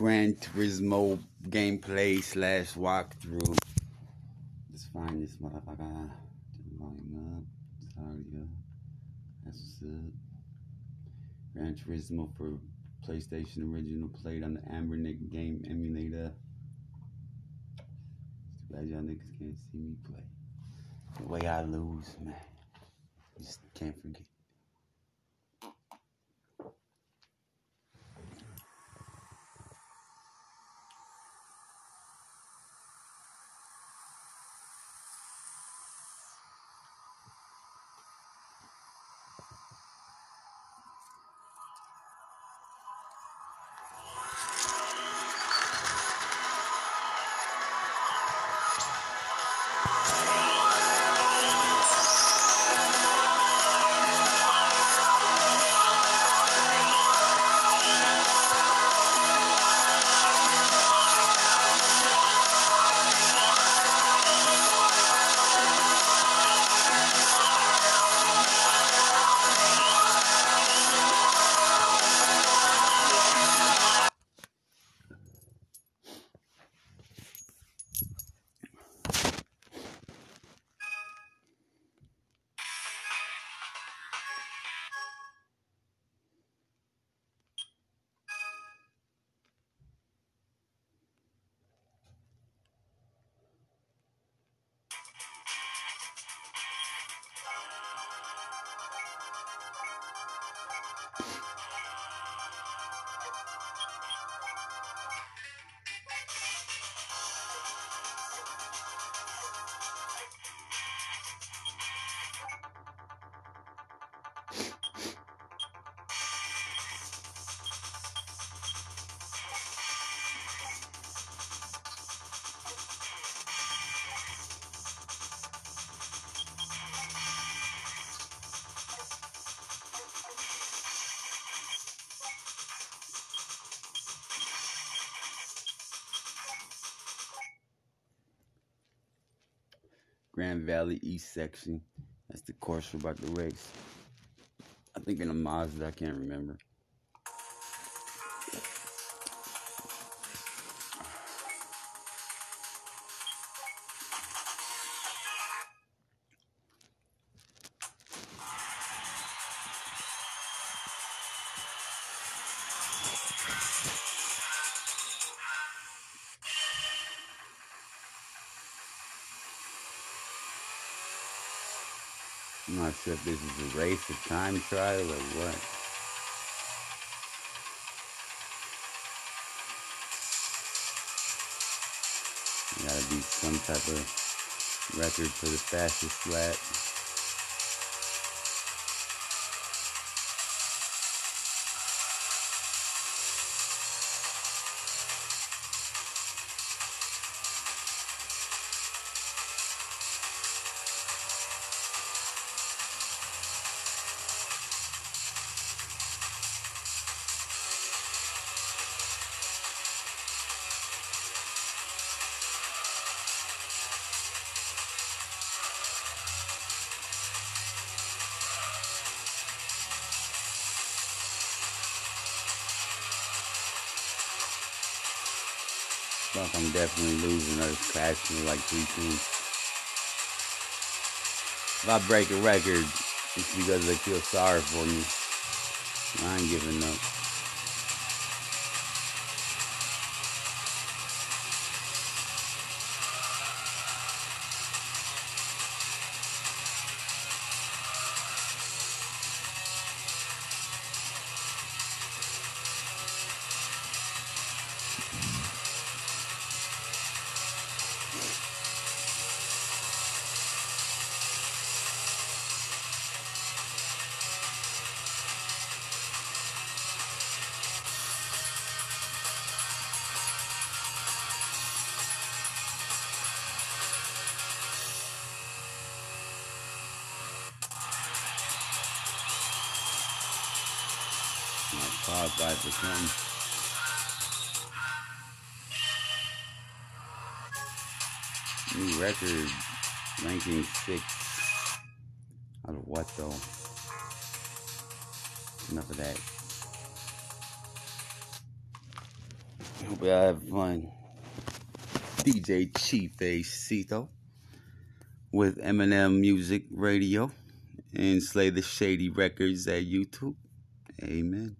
Gran Turismo gameplay slash walkthrough. Let's find this motherfucker. Volume up. Sorry, yeah. That's what's up. Gran Turismo for PlayStation original played on the Anbernic game emulator. It's too y'all niggas can't see me play. The way I lose, man. Just can't forget. Grand Valley East section. That's the course we're about to race. I think in a Mazda, I can't remember. I'm not sure if this is a race, a time trial, or what. Gotta be some type of record for the fastest lap. Fuck, I'm definitely losing. Just crashed like three teams. If I break a record, it's because they feel sorry for me. I ain't giving up. Like qualified for something. New record, ranking six. Out of what though? Enough of that. Hope y'all have fun. DJ Chief Cito with Eminem Music Radio and Slay the Shady Records at YouTube. Amen.